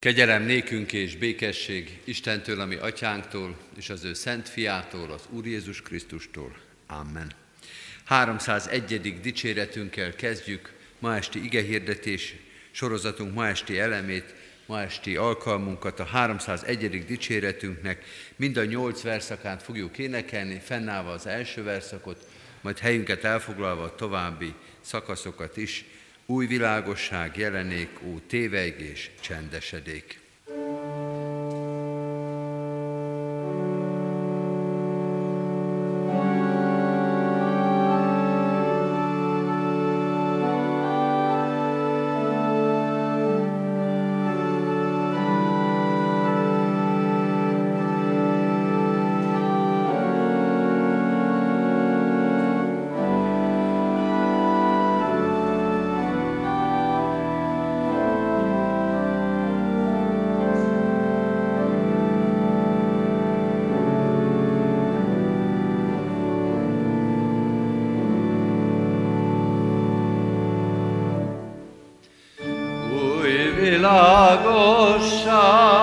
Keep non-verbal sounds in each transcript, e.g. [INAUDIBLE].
Kegyelem nékünk és békesség Istentől, ami atyánktól, és az ő szent fiától, az Úr Jézus Krisztustól. Amen. 301. dicséretünkkel kezdjük ma esti igehirdetés sorozatunk ma esti elemét, ma esti alkalmunkat a 301. dicséretünknek. Mind a nyolc verszakán fogjuk énekelni, fennállva az első verszakot, majd helyünket elfoglalva a további szakaszokat is. Új világosság jelenék, ó tévejgés csendesedék.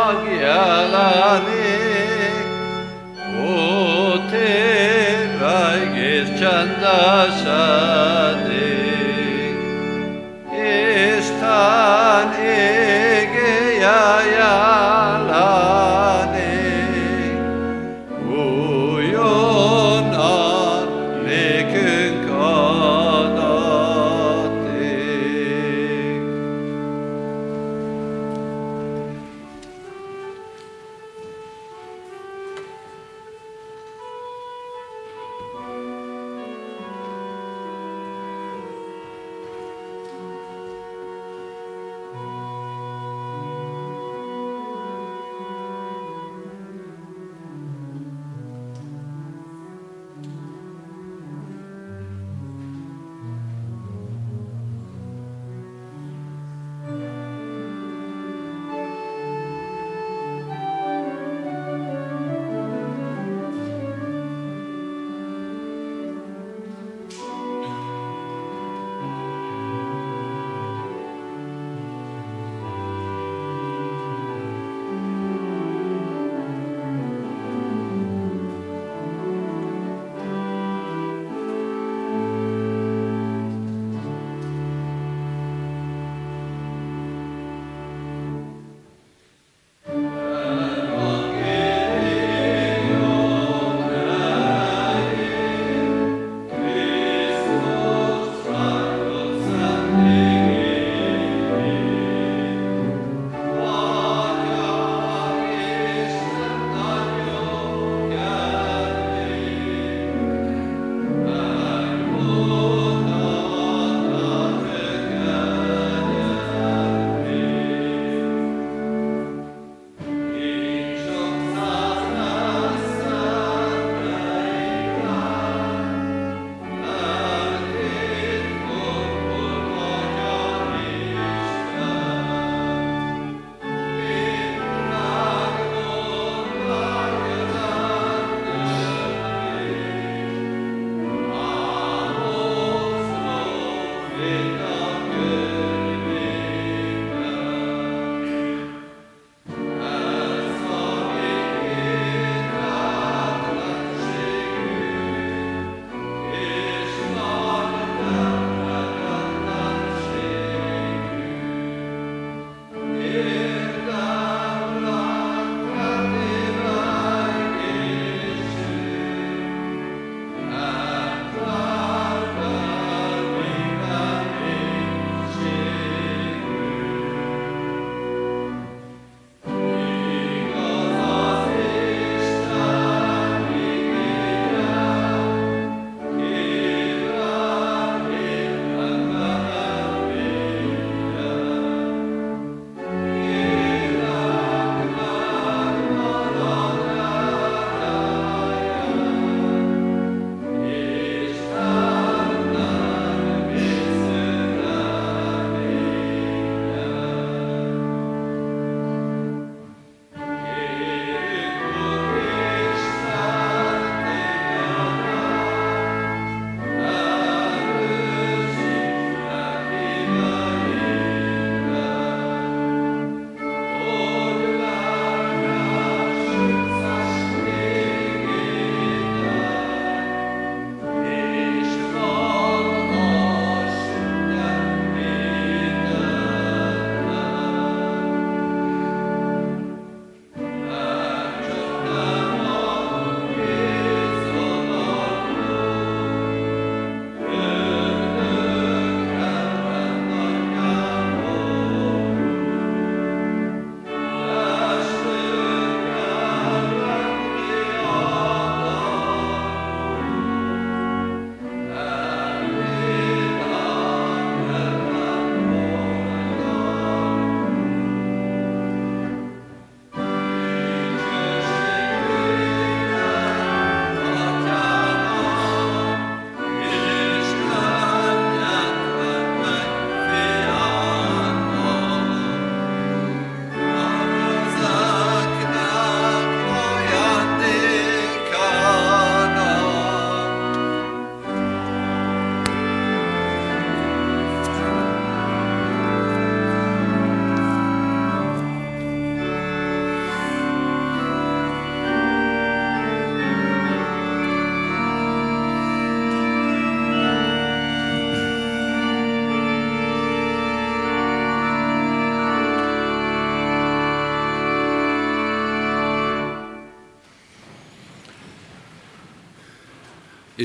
Agyanik Uti Vaigis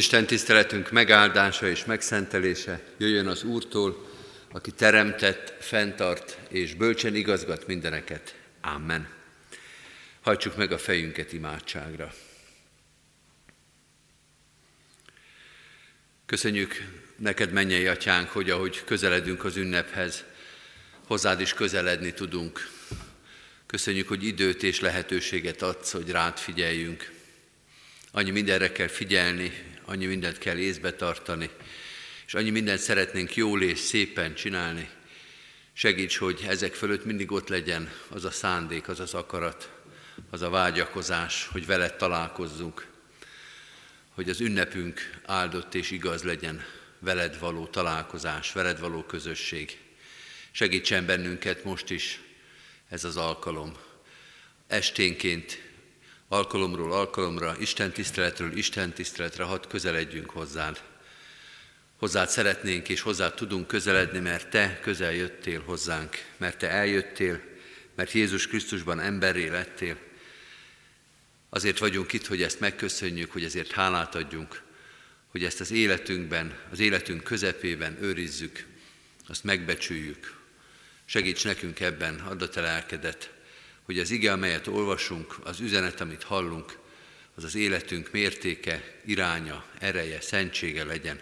Isten tiszteletünk megáldása és megszentelése jöjjön az Úrtól, aki teremtett, fenntart és bölcsen igazgat mindeneket. Amen. Hajtsuk meg a fejünket imádságra. Köszönjük neked, mennyei atyánk, hogy ahogy közeledünk az ünnephez, hozzád is közeledni tudunk. Köszönjük, hogy időt és lehetőséget adsz, hogy rád figyeljünk. Annyi mindenre kell figyelni, annyi mindent kell észbe tartani, és annyi mindent szeretnénk jól és szépen csinálni. Segíts, hogy ezek fölött mindig ott legyen az a szándék, az az akarat, az a vágyakozás, hogy veled találkozzunk, hogy az ünnepünk áldott és igaz legyen, veled való találkozás, veled való közösség. Segítsen bennünket most is ez az alkalom. Esténként alkalomról alkalomra, Isten tiszteletről Isten tiszteletre, hadd közeledjünk hozzád. Hozzád szeretnénk és hozzád tudunk közeledni, mert Te közel jöttél hozzánk, mert Te eljöttél, mert Jézus Krisztusban emberré lettél. Azért vagyunk itt, hogy ezt megköszönjük, hogy ezért hálát adjunk, hogy ezt az életünkben, az életünk közepében őrizzük, azt megbecsüljük. Segíts nekünk ebben, add a te lelkedet, hogy az ige, amelyet olvasunk, az üzenet, amit hallunk, az az életünk mértéke, iránya, ereje, szentsége legyen.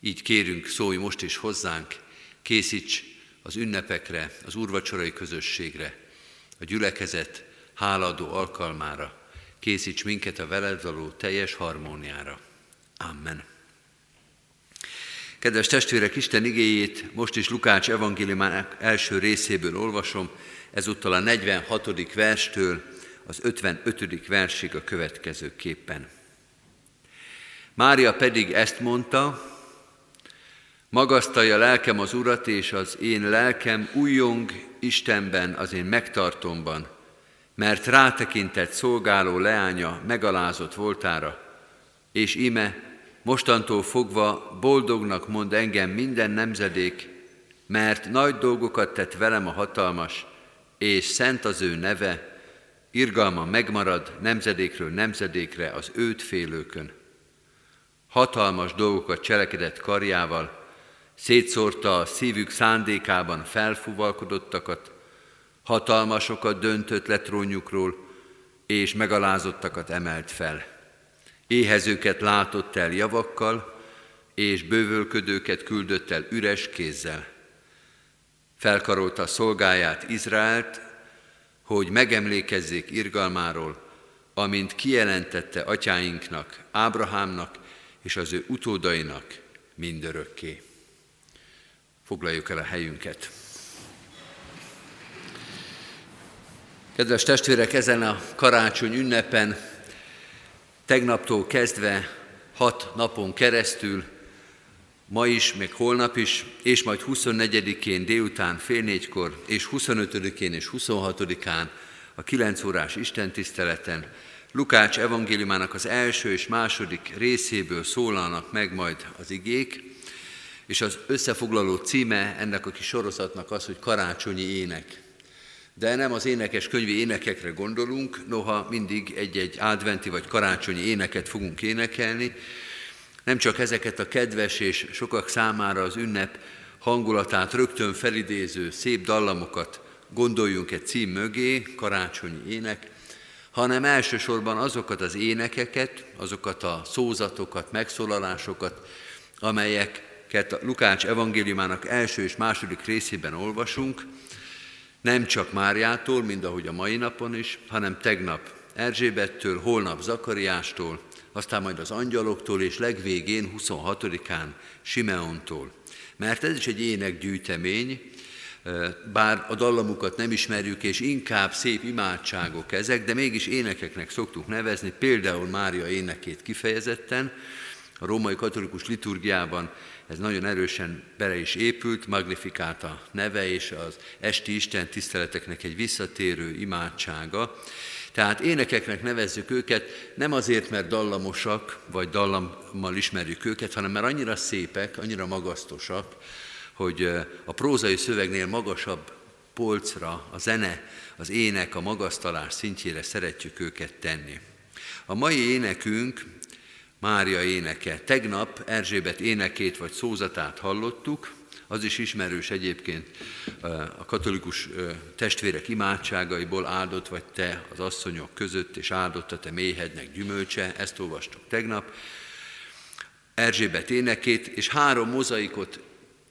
Így kérünk, szólj most is hozzánk, készíts az ünnepekre, az úrvacsorai közösségre, a gyülekezet háladó alkalmára, készíts minket a veled való teljes harmóniára. Amen. Kedves testvérek, Isten igéjét most is Lukács evangéliumának első részéből olvasom, ezúttal a 46. verstől az 55. versig a következőképpen. Mária pedig ezt mondta, magasztalja lelkem az Urat, és az én lelkem újjong Istenben, az én megtartomban, mert rátekintett szolgáló leánya megalázott voltára, és ime mostantól fogva boldognak mond engem minden nemzedék, mert nagy dolgokat tett velem a hatalmas, és szent az ő neve, irgalma megmarad nemzedékről nemzedékre az őt félőkön. Hatalmas dolgokat cselekedett karjával, szétszórta a szívük szándékában felfúvalkodottakat, hatalmasokat döntött le trónjukról, és megalázottakat emelt fel. Éhezőket látott el javakkal, és bővölködőket küldött el üres kézzel felkarolta szolgáját Izraelt, hogy megemlékezzék irgalmáról, amint kijelentette atyáinknak, Ábrahámnak és az ő utódainak mindörökké. Foglaljuk el a helyünket. Kedves testvérek, ezen a karácsony ünnepen tegnaptól kezdve hat napon keresztül ma is, még holnap is, és majd 24-én délután fél négykor, és 25-én és 26-án a 9 órás istentiszteleten Lukács evangéliumának az első és második részéből szólalnak meg majd az igék, és az összefoglaló címe ennek a kis sorozatnak az, hogy karácsonyi ének. De nem az énekes könyvi énekekre gondolunk, noha mindig egy-egy adventi vagy karácsonyi éneket fogunk énekelni, nem csak ezeket a kedves és sokak számára az ünnep hangulatát rögtön felidéző szép dallamokat gondoljunk egy cím mögé, karácsonyi ének, hanem elsősorban azokat az énekeket, azokat a szózatokat, megszólalásokat, amelyeket a Lukács evangéliumának első és második részében olvasunk, nem csak Máriától, mint ahogy a mai napon is, hanem tegnap Erzsébettől, holnap Zakariástól, aztán majd az angyaloktól, és legvégén 26-án Simeontól. Mert ez is egy énekgyűjtemény, bár a dallamukat nem ismerjük, és inkább szép imádságok ezek, de mégis énekeknek szoktuk nevezni, például Mária énekét kifejezetten, a római katolikus liturgiában ez nagyon erősen bele is épült, Magnifikáta neve és az esti Isten tiszteleteknek egy visszatérő imádsága. Tehát énekeknek nevezzük őket nem azért, mert dallamosak, vagy dallammal ismerjük őket, hanem mert annyira szépek, annyira magasztosak, hogy a prózai szövegnél magasabb polcra, a zene, az ének, a magasztalás szintjére szeretjük őket tenni. A mai énekünk Mária éneke. Tegnap Erzsébet énekét vagy szózatát hallottuk, az is ismerős egyébként a katolikus testvérek imádságaiból áldott vagy te az asszonyok között, és áldott a te méhednek gyümölcse, ezt olvastuk tegnap. Erzsébet énekét, és három mozaikot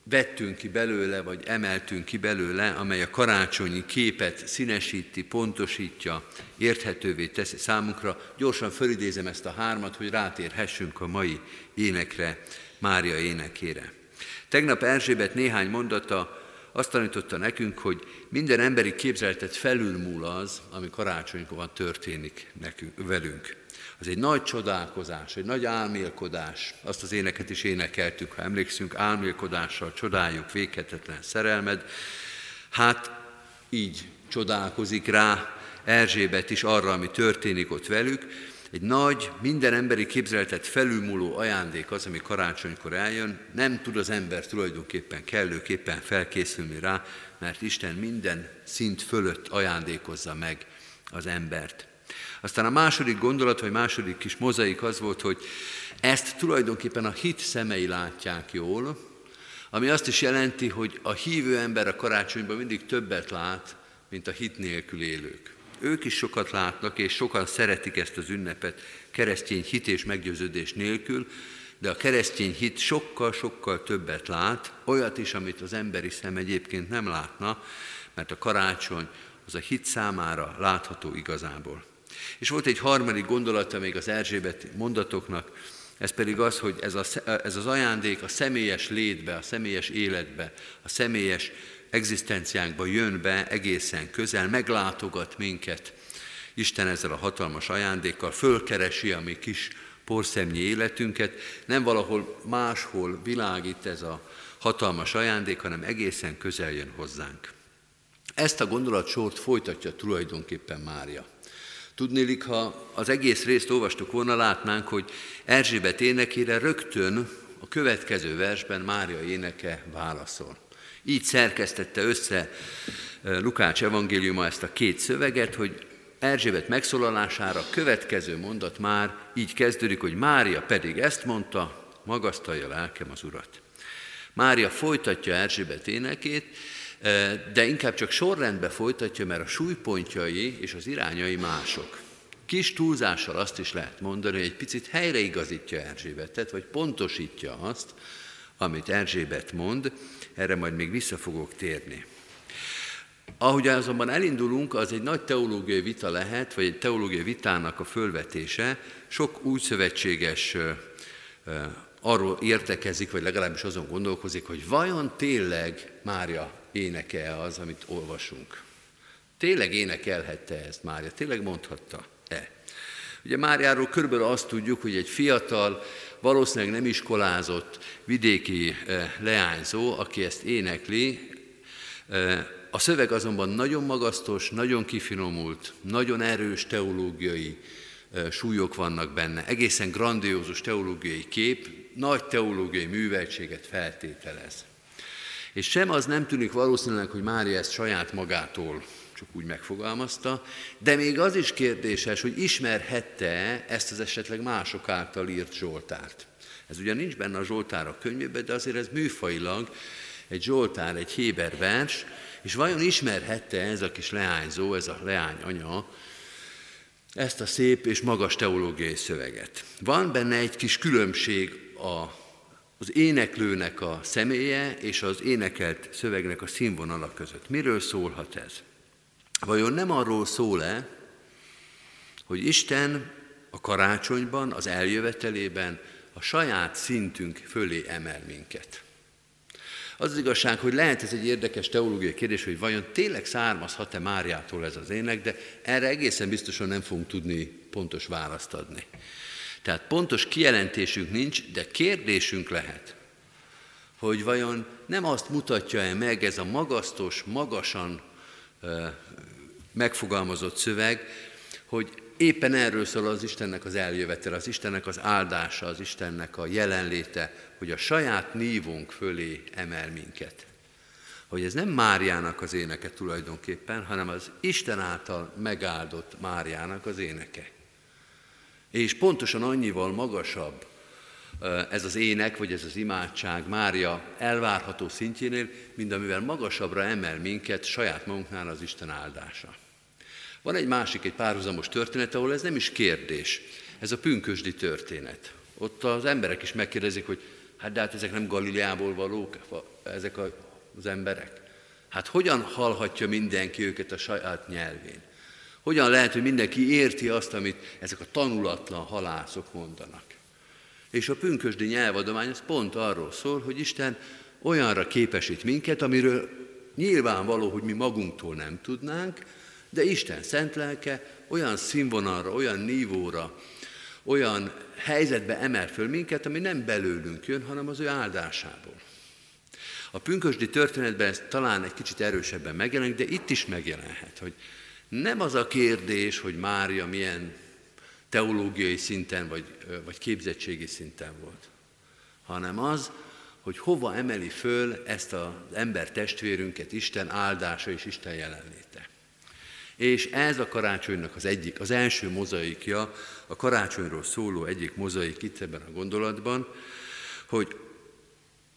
vettünk ki belőle, vagy emeltünk ki belőle, amely a karácsonyi képet színesíti, pontosítja, érthetővé teszi számunkra. Gyorsan fölidézem ezt a hármat, hogy rátérhessünk a mai énekre, Mária énekére. Tegnap Erzsébet néhány mondata azt tanította nekünk, hogy minden emberi képzeletet felülmúl az, ami karácsonykor történik nekünk, velünk. Az egy nagy csodálkozás, egy nagy álmélkodás. Azt az éneket is énekeltük, ha emlékszünk, álmélkodással csodáljuk véghetetlen szerelmed. Hát így csodálkozik rá Erzsébet is arra, ami történik ott velük. Egy nagy, minden emberi képzeletet felülmúló ajándék az, ami karácsonykor eljön. Nem tud az ember tulajdonképpen kellőképpen felkészülni rá, mert Isten minden szint fölött ajándékozza meg az embert. Aztán a második gondolat, vagy második kis mozaik az volt, hogy ezt tulajdonképpen a hit szemei látják jól, ami azt is jelenti, hogy a hívő ember a karácsonyban mindig többet lát, mint a hit nélkül élők. Ők is sokat látnak, és sokan szeretik ezt az ünnepet keresztény hit és meggyőződés nélkül, de a keresztény hit sokkal-sokkal többet lát, olyat is, amit az emberi szem egyébként nem látna, mert a karácsony az a hit számára látható igazából. És volt egy harmadik gondolata még az Erzsébet mondatoknak, ez pedig az, hogy ez, a, ez az ajándék a személyes létbe, a személyes életbe, a személyes egzisztenciánkba jön be egészen közel, meglátogat minket. Isten ezzel a hatalmas ajándékkal fölkeresi a mi kis porszemnyi életünket, nem valahol máshol világít ez a hatalmas ajándék, hanem egészen közel jön hozzánk. Ezt a gondolatsort folytatja tulajdonképpen Mária. Tudnélik, ha az egész részt olvastuk volna, látnánk, hogy Erzsébet énekére rögtön a következő versben Mária éneke válaszol. Így szerkesztette össze Lukács evangéliuma ezt a két szöveget, hogy Erzsébet megszólalására következő mondat már így kezdődik, hogy Mária pedig ezt mondta, magasztalja lelkem az Urat. Mária folytatja Erzsébet énekét, de inkább csak sorrendbe folytatja, mert a súlypontjai és az irányai mások. Kis túlzással azt is lehet mondani, hogy egy picit helyreigazítja Erzsébetet, vagy pontosítja azt, amit Erzsébet mond, erre majd még vissza fogok térni. Ahogy azonban elindulunk, az egy nagy teológiai vita lehet, vagy egy teológiai vitának a fölvetése. Sok új szövetséges arról értekezik, vagy legalábbis azon gondolkozik, hogy vajon tényleg Mária éneke az, amit olvasunk. Tényleg énekelhette ezt Mária? Tényleg mondhatta-e? Ugye Máriáról körülbelül azt tudjuk, hogy egy fiatal, valószínűleg nem iskolázott vidéki eh, leányzó, aki ezt énekli, eh, a szöveg azonban nagyon magasztos, nagyon kifinomult, nagyon erős teológiai eh, súlyok vannak benne, egészen grandiózus teológiai kép, nagy teológiai műveltséget feltételez. És sem az nem tűnik valószínűleg, hogy Mária ezt saját magától csak úgy megfogalmazta, de még az is kérdéses, hogy ismerhette ezt az esetleg mások által írt Zsoltárt. Ez ugye nincs benne a Zsoltárok könyvében, de azért ez műfajilag egy Zsoltár, egy Héber vers, és vajon ismerhette ez a kis leányzó, ez a leány anya, ezt a szép és magas teológiai szöveget. Van benne egy kis különbség a, az éneklőnek a személye és az énekelt szövegnek a színvonala között. Miről szólhat ez? Vajon nem arról szól-e, hogy Isten a karácsonyban, az eljövetelében a saját szintünk fölé emel minket? Az, az igazság, hogy lehet ez egy érdekes teológiai kérdés, hogy vajon tényleg származhat-e Máriától ez az ének, de erre egészen biztosan nem fogunk tudni pontos választ adni. Tehát pontos kijelentésünk nincs, de kérdésünk lehet, hogy vajon nem azt mutatja-e meg ez a magasztos, magasan megfogalmazott szöveg, hogy éppen erről szól az Istennek az eljövetel, az Istennek az áldása, az Istennek a jelenléte, hogy a saját nívónk fölé emel minket. Hogy ez nem Máriának az éneke tulajdonképpen, hanem az Isten által megáldott Máriának az éneke. És pontosan annyival magasabb ez az ének, vagy ez az imádság Mária elvárható szintjénél, mint amivel magasabbra emel minket saját magunknál az Isten áldása. Van egy másik, egy párhuzamos történet, ahol ez nem is kérdés. Ez a pünkösdi történet. Ott az emberek is megkérdezik, hogy hát de hát ezek nem Galileából valók, ezek az emberek. Hát hogyan hallhatja mindenki őket a saját nyelvén? Hogyan lehet, hogy mindenki érti azt, amit ezek a tanulatlan halászok mondanak? És a pünkösdi nyelvadomány az pont arról szól, hogy Isten olyanra képesít minket, amiről nyilvánvaló, hogy mi magunktól nem tudnánk, de Isten szent lelke olyan színvonalra, olyan nívóra, olyan helyzetbe emel föl minket, ami nem belőlünk jön, hanem az ő áldásából. A pünkösdi történetben ez talán egy kicsit erősebben megjelenik, de itt is megjelenhet, hogy nem az a kérdés, hogy Mária milyen teológiai szinten vagy, vagy képzettségi szinten volt, hanem az, hogy hova emeli föl ezt az ember testvérünket Isten áldása és Isten jelenléte. És ez a karácsonynak az egyik, az első mozaikja, a karácsonyról szóló egyik mozaik itt ebben a gondolatban, hogy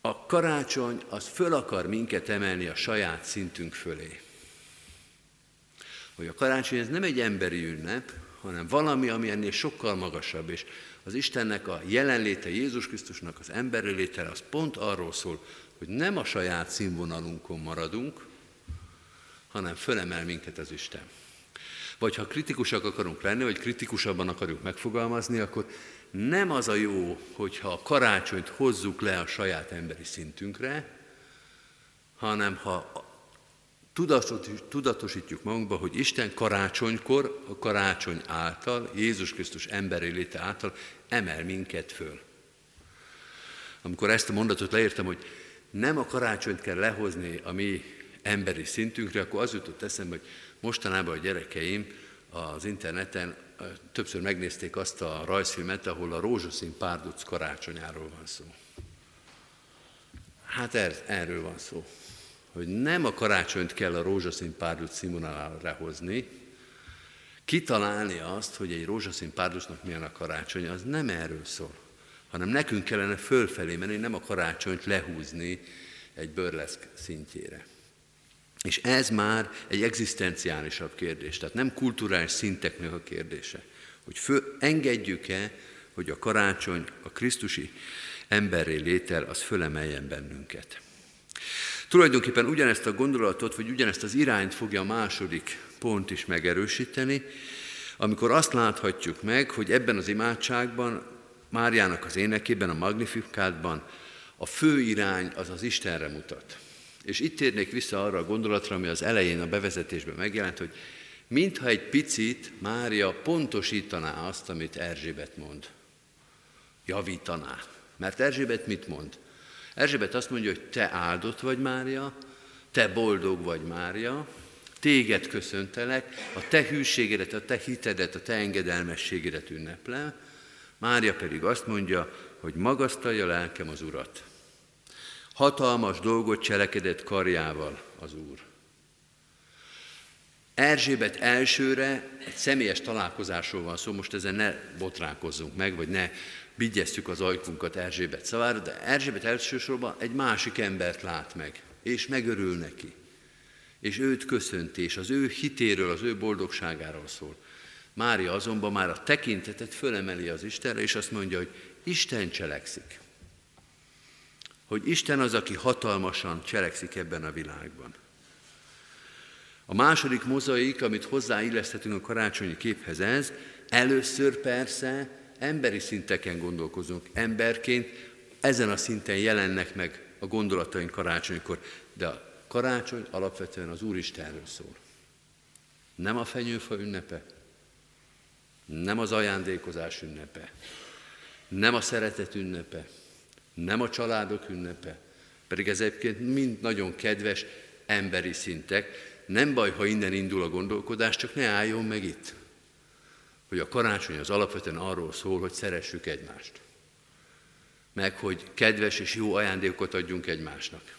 a karácsony az föl akar minket emelni a saját szintünk fölé. Hogy a karácsony ez nem egy emberi ünnep, hanem valami, ami ennél sokkal magasabb, és az Istennek a jelenléte, Jézus Krisztusnak az emberi léte, az pont arról szól, hogy nem a saját színvonalunkon maradunk, hanem fölemel minket az Isten. Vagy ha kritikusak akarunk lenni, vagy kritikusabban akarjuk megfogalmazni, akkor nem az a jó, hogyha a karácsonyt hozzuk le a saját emberi szintünkre, hanem ha tudatosítjuk magunkba, hogy Isten karácsonykor, a karácsony által, Jézus Krisztus emberi léte által emel minket föl. Amikor ezt a mondatot leírtam, hogy nem a karácsonyt kell lehozni a mi emberi szintünkre, akkor az jutott eszembe, hogy mostanában a gyerekeim az interneten többször megnézték azt a rajzfilmet, ahol a rózsaszín párduc karácsonyáról van szó. Hát er, erről van szó hogy nem a karácsonyt kell a rózsaszín párduc színvonalára hozni, kitalálni azt, hogy egy rózsaszín párducnak milyen a karácsony, az nem erről szól, hanem nekünk kellene fölfelé menni, nem a karácsonyt lehúzni egy bőrleszk szintjére. És ez már egy egzisztenciálisabb kérdés, tehát nem kulturális szinteknek a kérdése, hogy föl, engedjük-e, hogy a karácsony, a Krisztusi emberré létel, az fölemeljen bennünket. Tulajdonképpen ugyanezt a gondolatot, vagy ugyanezt az irányt fogja a második pont is megerősíteni, amikor azt láthatjuk meg, hogy ebben az imádságban, Máriának az énekében, a Magnifikátban a fő irány az az Istenre mutat. És itt térnék vissza arra a gondolatra, ami az elején a bevezetésben megjelent, hogy mintha egy picit Mária pontosítaná azt, amit Erzsébet mond. Javítaná. Mert Erzsébet mit mond? Erzsébet azt mondja, hogy te áldott vagy Mária, te boldog vagy Mária, téged köszöntelek, a te hűségedet, a te hitedet, a te engedelmességedet ünneplem. Mária pedig azt mondja, hogy magasztalja lelkem az Urat. Hatalmas dolgot cselekedett karjával az Úr. Erzsébet elsőre egy személyes találkozásról van szó, most ezen ne botránkozzunk meg, vagy ne vigyeztük az ajkunkat Erzsébet szavára, de Erzsébet elsősorban egy másik embert lát meg, és megörül neki. És őt köszönti, és az ő hitéről, az ő boldogságáról szól. Mária azonban már a tekintetet fölemeli az Istenre, és azt mondja, hogy Isten cselekszik. Hogy Isten az, aki hatalmasan cselekszik ebben a világban. A második mozaik, amit hozzáilleszthetünk a karácsonyi képhez ez, először persze emberi szinteken gondolkozunk. Emberként ezen a szinten jelennek meg a gondolataink karácsonykor, de a karácsony alapvetően az Úristenről szól. Nem a fenyőfa ünnepe, nem az ajándékozás ünnepe, nem a szeretet ünnepe, nem a családok ünnepe, pedig ez egyébként mind nagyon kedves emberi szintek. Nem baj, ha innen indul a gondolkodás, csak ne álljon meg itt hogy a karácsony az alapvetően arról szól, hogy szeressük egymást. Meg, hogy kedves és jó ajándékot adjunk egymásnak.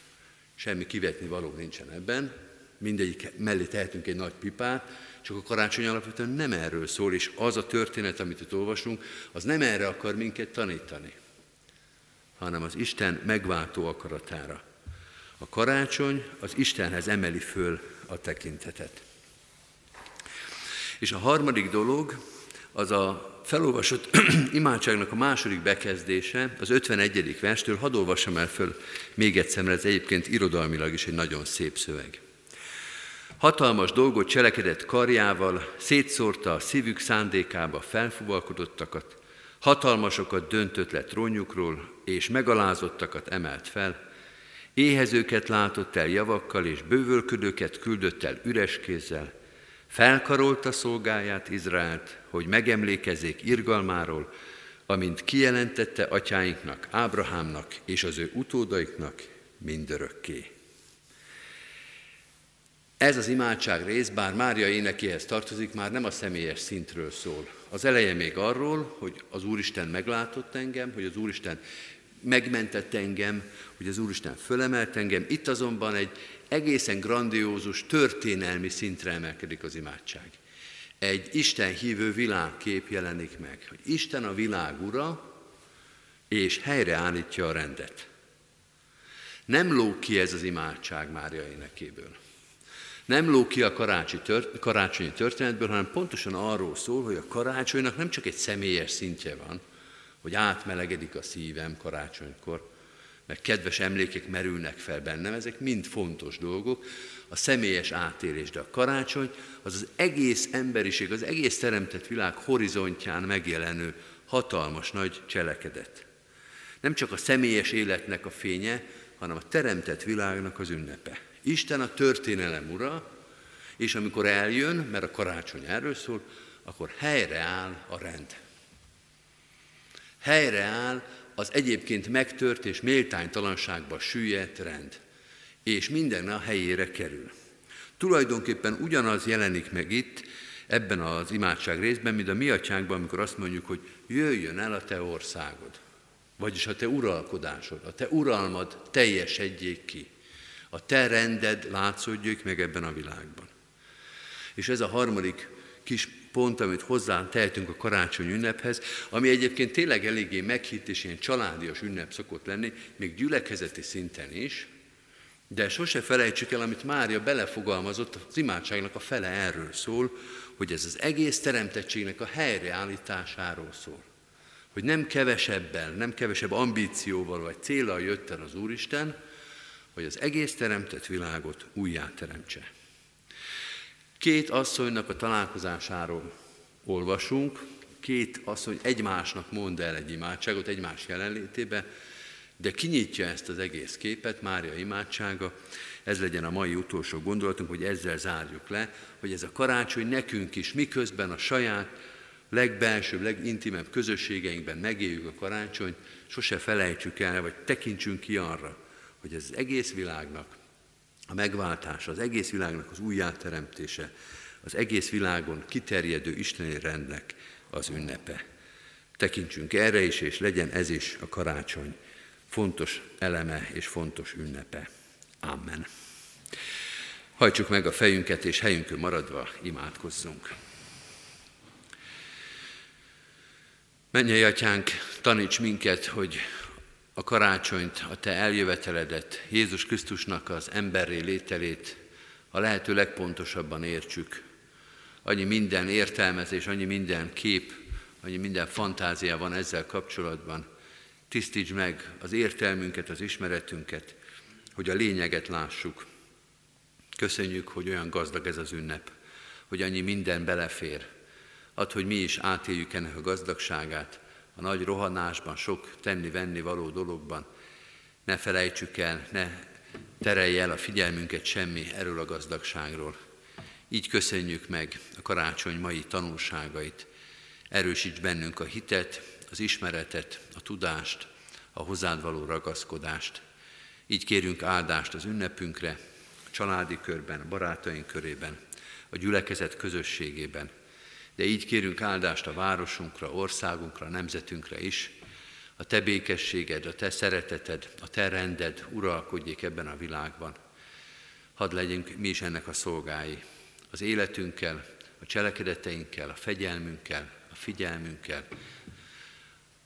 Semmi kivetni való nincsen ebben, mindegyik mellé tehetünk egy nagy pipát, csak a karácsony alapvetően nem erről szól, és az a történet, amit itt olvasunk, az nem erre akar minket tanítani, hanem az Isten megváltó akaratára. A karácsony az Istenhez emeli föl a tekintetet. És a harmadik dolog, az a felolvasott [CLEARS THROAT] imádságnak a második bekezdése, az 51. verstől, hadd olvassam el föl még egyszer, mert ez egyébként irodalmilag is egy nagyon szép szöveg. Hatalmas dolgot cselekedett karjával, szétszórta a szívük szándékába felfuvalkodottakat, hatalmasokat döntött le trónjukról, és megalázottakat emelt fel, éhezőket látott el javakkal, és bővölködőket küldött el üres kézzel, felkarolta szolgáját Izraelt, hogy megemlékezzék irgalmáról, amint kijelentette atyáinknak, Ábrahámnak és az ő utódaiknak mindörökké. Ez az imádság rész, bár Mária énekéhez tartozik, már nem a személyes szintről szól. Az eleje még arról, hogy az Úristen meglátott engem, hogy az Úristen megmentett engem, hogy az Úristen fölemelt engem. Itt azonban egy egészen grandiózus történelmi szintre emelkedik az imádság. Egy Isten hívő világkép jelenik meg, hogy Isten a világ ura, és helyreállítja a rendet. Nem lóg ki ez az imádság Mária énekéből. Nem lóg ki a karácsonyi történetből, hanem pontosan arról szól, hogy a karácsonynak nem csak egy személyes szintje van, hogy átmelegedik a szívem karácsonykor, meg kedves emlékek merülnek fel bennem, ezek mind fontos dolgok, a személyes átélés, de a karácsony az az egész emberiség, az egész teremtett világ horizontján megjelenő hatalmas nagy cselekedet. Nem csak a személyes életnek a fénye, hanem a teremtett világnak az ünnepe. Isten a történelem ura, és amikor eljön, mert a karácsony erről szól, akkor helyreáll a rend. Helyreáll az egyébként megtört és méltánytalanságba süllyedt rend, és minden a helyére kerül. Tulajdonképpen ugyanaz jelenik meg itt, ebben az imádság részben, mint a mi atyánkban, amikor azt mondjuk, hogy jöjjön el a te országod, vagyis a te uralkodásod, a te uralmad teljesedjék ki, a te rended látszódjék meg ebben a világban. És ez a harmadik kis pont, amit hozzá tehetünk a karácsony ünnephez, ami egyébként tényleg eléggé meghitt és ilyen családias ünnep szokott lenni, még gyülekezeti szinten is, de sose felejtsük el, amit Mária belefogalmazott, az imádságnak a fele erről szól, hogy ez az egész teremtettségnek a helyreállításáról szól. Hogy nem kevesebbel, nem kevesebb ambícióval vagy célral jött el az Úristen, hogy az egész teremtett világot újjá teremtse. Két asszonynak a találkozásáról olvasunk, két asszony egymásnak mond el egy imádságot egymás jelenlétébe, de kinyitja ezt az egész képet, Mária imádsága, ez legyen a mai utolsó gondolatunk, hogy ezzel zárjuk le, hogy ez a karácsony nekünk is, miközben a saját legbelsőbb, legintimebb közösségeinkben megéljük a karácsonyt, sose felejtsük el, vagy tekintsünk ki arra, hogy ez az egész világnak a megváltása, az egész világnak az újjáteremtése, az egész világon kiterjedő isteni rendnek az ünnepe. Tekintsünk erre is, és legyen ez is a karácsony fontos eleme és fontos ünnepe. Amen. Hajtsuk meg a fejünket, és helyünkön maradva imádkozzunk. Mennyei atyánk, taníts minket, hogy a karácsonyt, a Te eljöveteledet, Jézus Krisztusnak az emberré lételét a lehető legpontosabban értsük. Annyi minden értelmezés, annyi minden kép, annyi minden fantázia van ezzel kapcsolatban. Tisztíts meg az értelmünket, az ismeretünket, hogy a lényeget lássuk. Köszönjük, hogy olyan gazdag ez az ünnep, hogy annyi minden belefér. Add, hogy mi is átéljük ennek a gazdagságát, a nagy rohanásban, sok tenni-venni való dologban. Ne felejtsük el, ne terelje el a figyelmünket semmi erről a gazdagságról. Így köszönjük meg a karácsony mai tanulságait. Erősíts bennünk a hitet, az ismeretet, a tudást, a hozzád való ragaszkodást. Így kérünk áldást az ünnepünkre, a családi körben, a barátaink körében, a gyülekezet közösségében – de így kérünk áldást a városunkra, országunkra, nemzetünkre is. A te békességed, a te szereteted, a te rended uralkodjék ebben a világban. Hadd legyünk mi is ennek a szolgái. Az életünkkel, a cselekedeteinkkel, a fegyelmünkkel, a figyelmünkkel,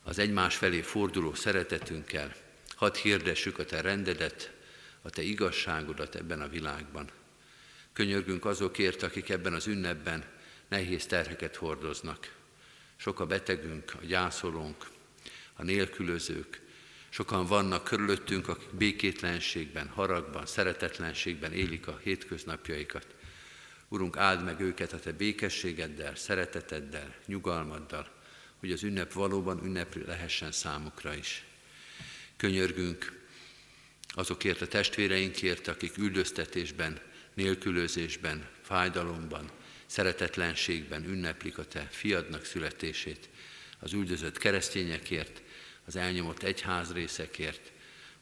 az egymás felé forduló szeretetünkkel, hadd hirdessük a Te rendedet, a Te igazságodat ebben a világban. Könyörgünk azokért, akik ebben az ünnepben nehéz terheket hordoznak. Sok a betegünk, a gyászolónk, a nélkülözők, sokan vannak körülöttünk, akik békétlenségben, haragban, szeretetlenségben élik a hétköznapjaikat. Urunk, áld meg őket a Te békességeddel, szereteteddel, nyugalmaddal, hogy az ünnep valóban ünnep lehessen számukra is. Könyörgünk azokért a testvéreinkért, akik üldöztetésben, nélkülözésben, fájdalomban, szeretetlenségben ünneplik a Te fiadnak születését, az üldözött keresztényekért, az elnyomott egyházrészekért.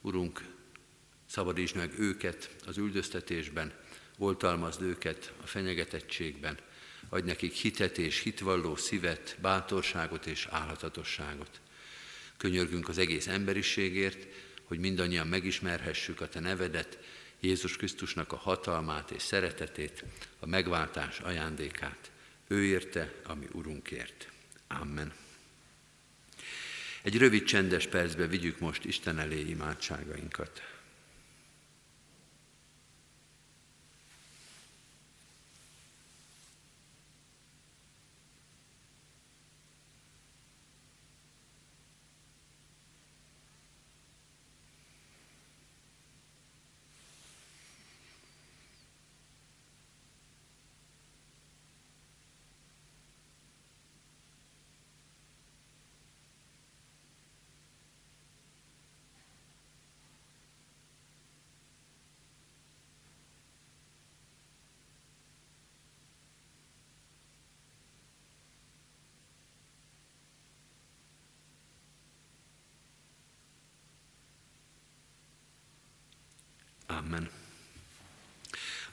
Urunk, szabadítsd meg őket az üldöztetésben, oltalmazd őket a fenyegetettségben, adj nekik hitet és hitvalló szívet, bátorságot és álhatatosságot. Könyörgünk az egész emberiségért, hogy mindannyian megismerhessük a Te nevedet, Jézus Krisztusnak a hatalmát és szeretetét, a megváltás ajándékát. Ő érte, ami Urunkért. Amen. Egy rövid csendes percbe vigyük most Isten elé imádságainkat. Amen.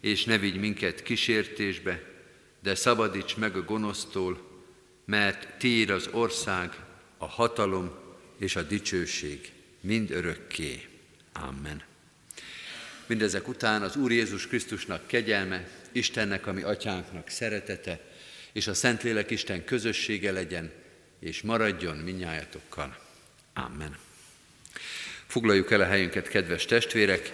És ne vigy minket kísértésbe, de szabadíts meg a gonosztól, mert Tiéd az ország, a hatalom és a dicsőség mind örökké. Amen. Mindezek után az Úr Jézus Krisztusnak kegyelme, Istennek, ami atyánknak szeretete, és a Szentlélek Isten közössége legyen, és maradjon minnyájatokkal. Amen. Foglaljuk el a helyünket, kedves testvérek!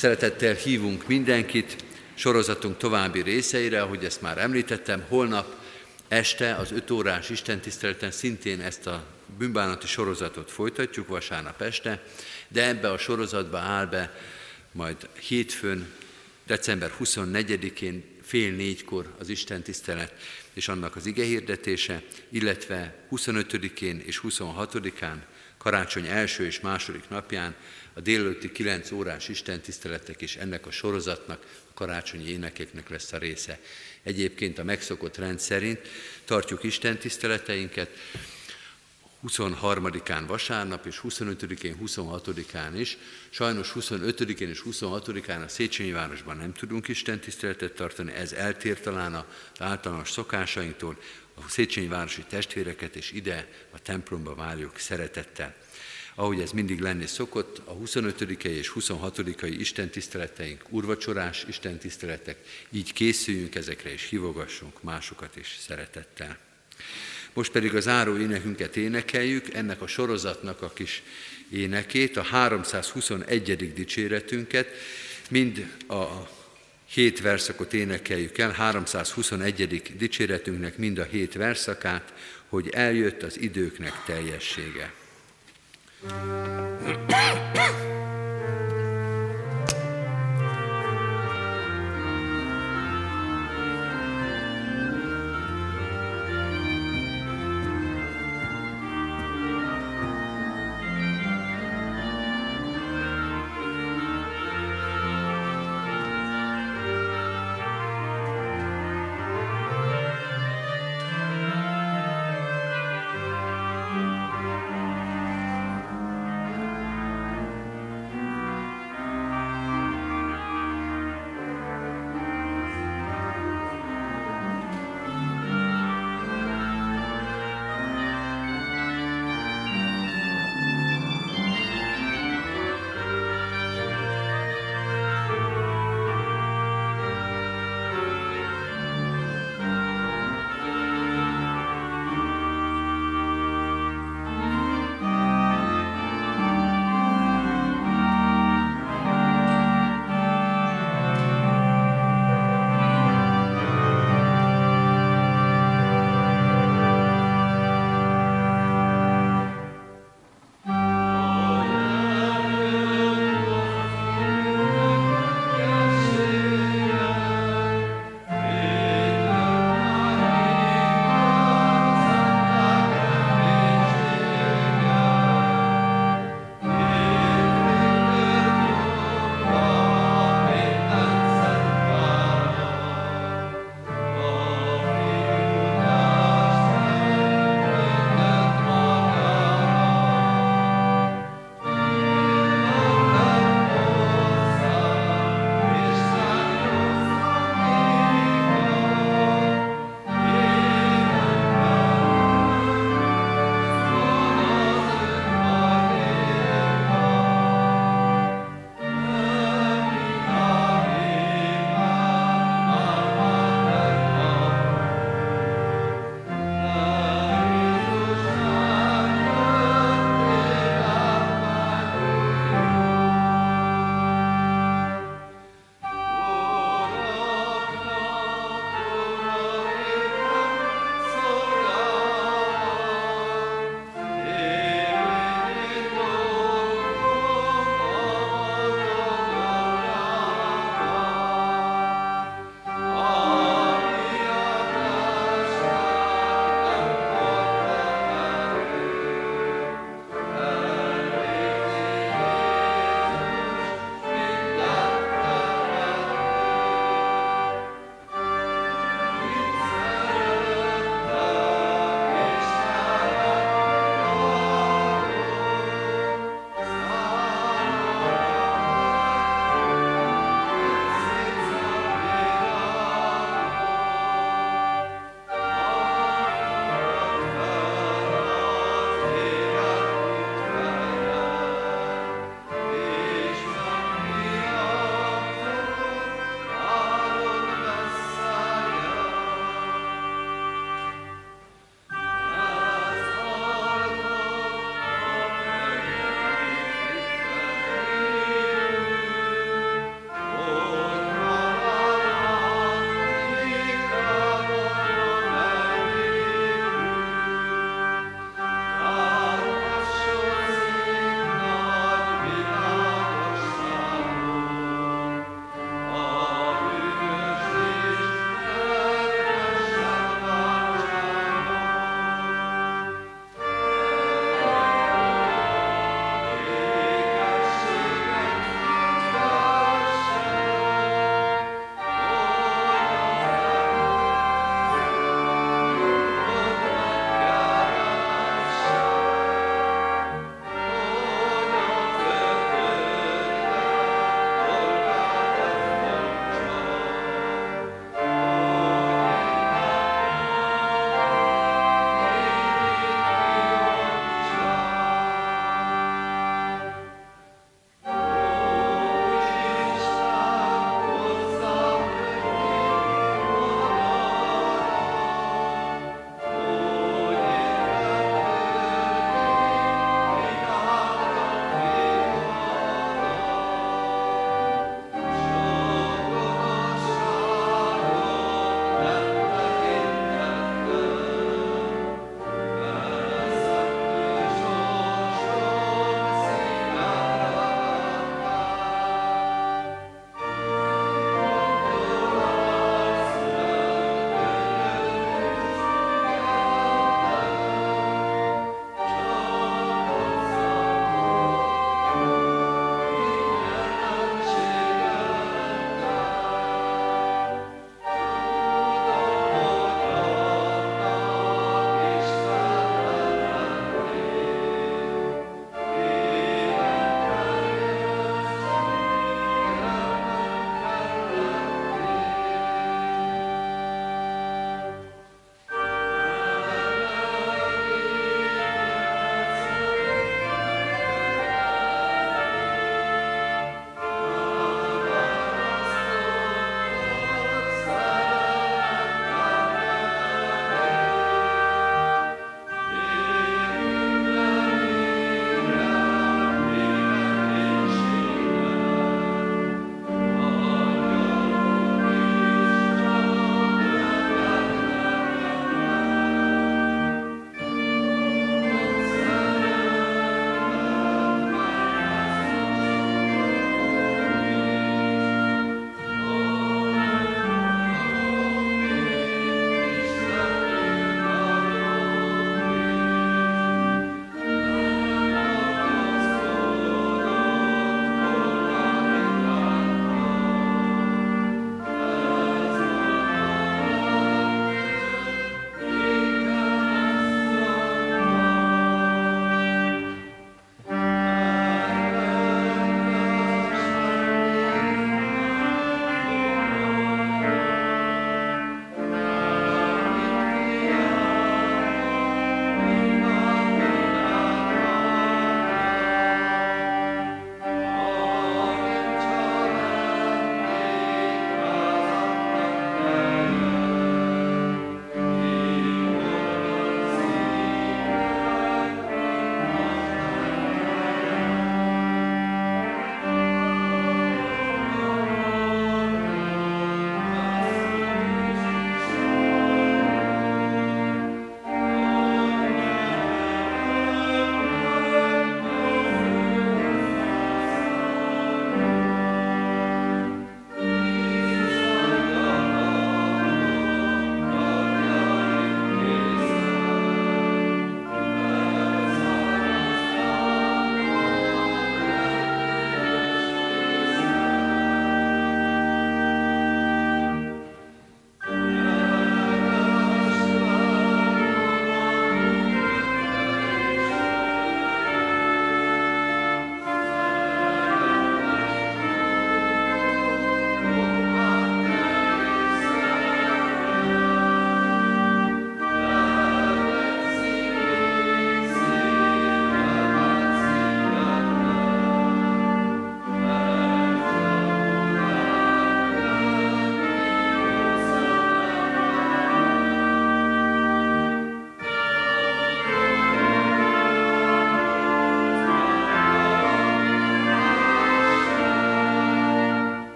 Szeretettel hívunk mindenkit. Sorozatunk további részeire, ahogy ezt már említettem, holnap este az 5 órás istentiszteleten szintén ezt a bűnbánati sorozatot folytatjuk, vasárnap este, de ebbe a sorozatba áll be majd hétfőn, december 24-én fél négykor az Isten tisztelet és annak az ige hirdetése, illetve 25-én és 26-án karácsony első és második napján a délelőtti 9 órás istentiszteletek és ennek a sorozatnak, a karácsonyi énekeknek lesz a része. Egyébként a megszokott rend szerint tartjuk istentiszteleteinket 23-án vasárnap és 25-én, 26-án is. Sajnos 25-én és 26-án a Széchenyi városban nem tudunk istentiszteletet tartani, ez eltér talán az általános szokásainktól, a Széchenyi városi testvéreket, és ide a templomba várjuk szeretettel. Ahogy ez mindig lenni szokott, a 25 és 26 istentiszteleteink, urvacsorás istentiszteletek, így készüljünk ezekre, és hívogassunk másokat is szeretettel. Most pedig az záró énekünket énekeljük, ennek a sorozatnak a kis énekét, a 321. dicséretünket, mind a hét verszakot énekeljük el, 321. dicséretünknek mind a hét verszakát, hogy eljött az időknek teljessége. パンパン!